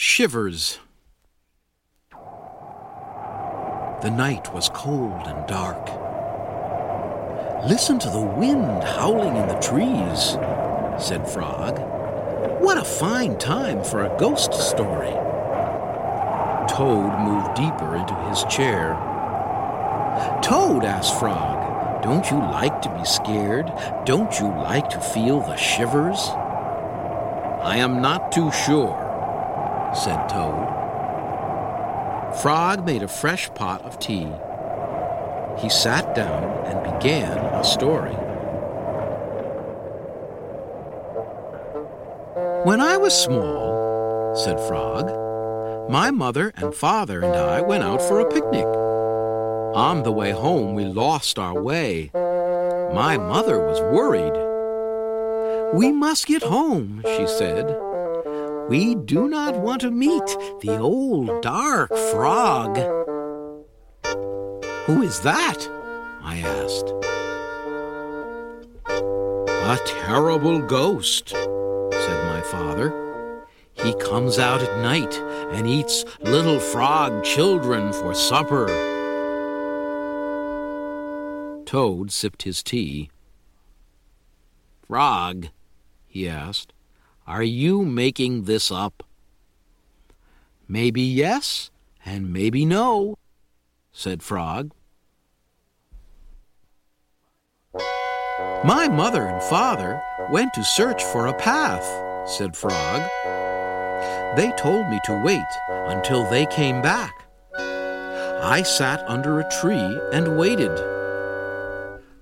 Shivers. The night was cold and dark. Listen to the wind howling in the trees, said Frog. What a fine time for a ghost story. Toad moved deeper into his chair. Toad, asked Frog, don't you like to be scared? Don't you like to feel the shivers? I am not too sure, said Toad. Frog made a fresh pot of tea. He sat down and began a story. When I was small, said Frog, my mother and father and I went out for a picnic. On the way home, we lost our way. My mother was worried. We must get home, she said. We do not want to meet the old dark frog. Who is that? I asked. A terrible ghost, said my father. He comes out at night and eats little frog children for supper. Toad sipped his tea. Frog, he asked, are you making this up? Maybe yes, and maybe no, said Frog. My mother and father went to search for a path, said Frog. They told me to wait until they came back. I sat under a tree and waited.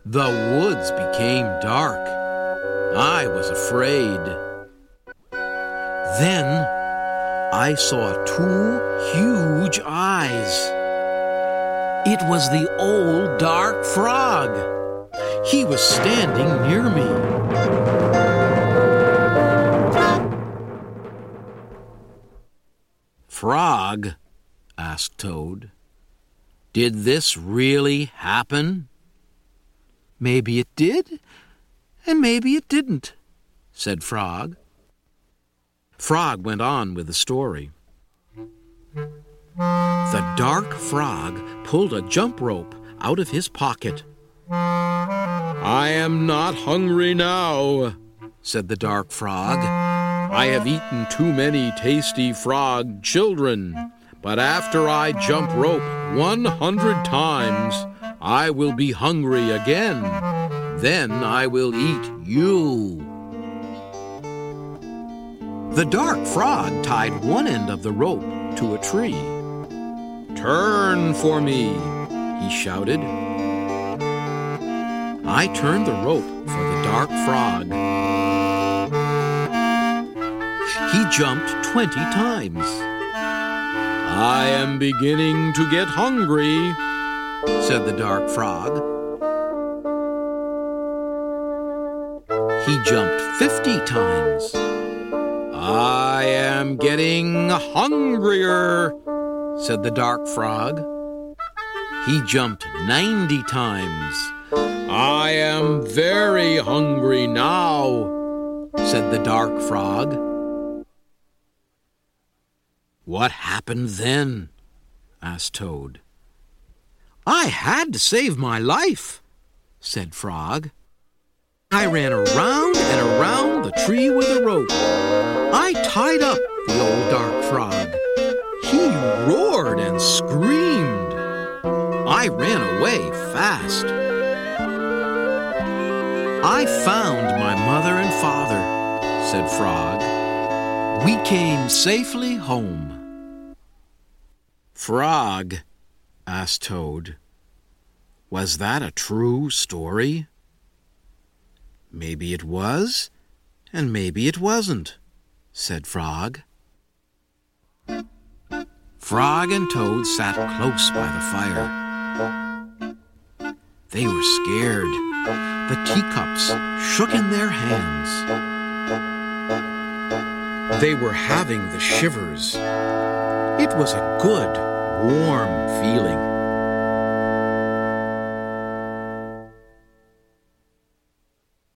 The woods became dark. I was afraid. Then I saw two huge eyes. It was the old dark frog. He was standing near me. Frog, asked Toad, did this really happen? Maybe it did, and maybe it didn't, said Frog. Frog went on with the story. The dark frog pulled a jump rope out of his pocket. I am not hungry now, said the dark frog. I have eaten too many tasty frog children. But after I jump rope 100 times, I will be hungry again. Then I will eat you. The dark frog tied one end of the rope to a tree. Turn for me, he shouted. I turned the rope for the dark frog. He jumped twenty times. I am beginning to get hungry, said the dark frog. He jumped fifty times. I am getting hungrier, said the dark frog. He jumped ninety times. I am very hungry now, said the dark frog. What happened then? asked Toad. I had to save my life, said Frog. I ran around and around the tree with a rope. I tied up the old dark frog. He roared and screamed. I ran away fast. I found my mother and father, said Frog. We came safely home. Frog, asked Toad, was that a true story? Maybe it was, and maybe it wasn't, said Frog. Frog and Toad sat close by the fire. They were scared. The teacups shook in their hands. They were having the shivers. It was a good, warm feeling.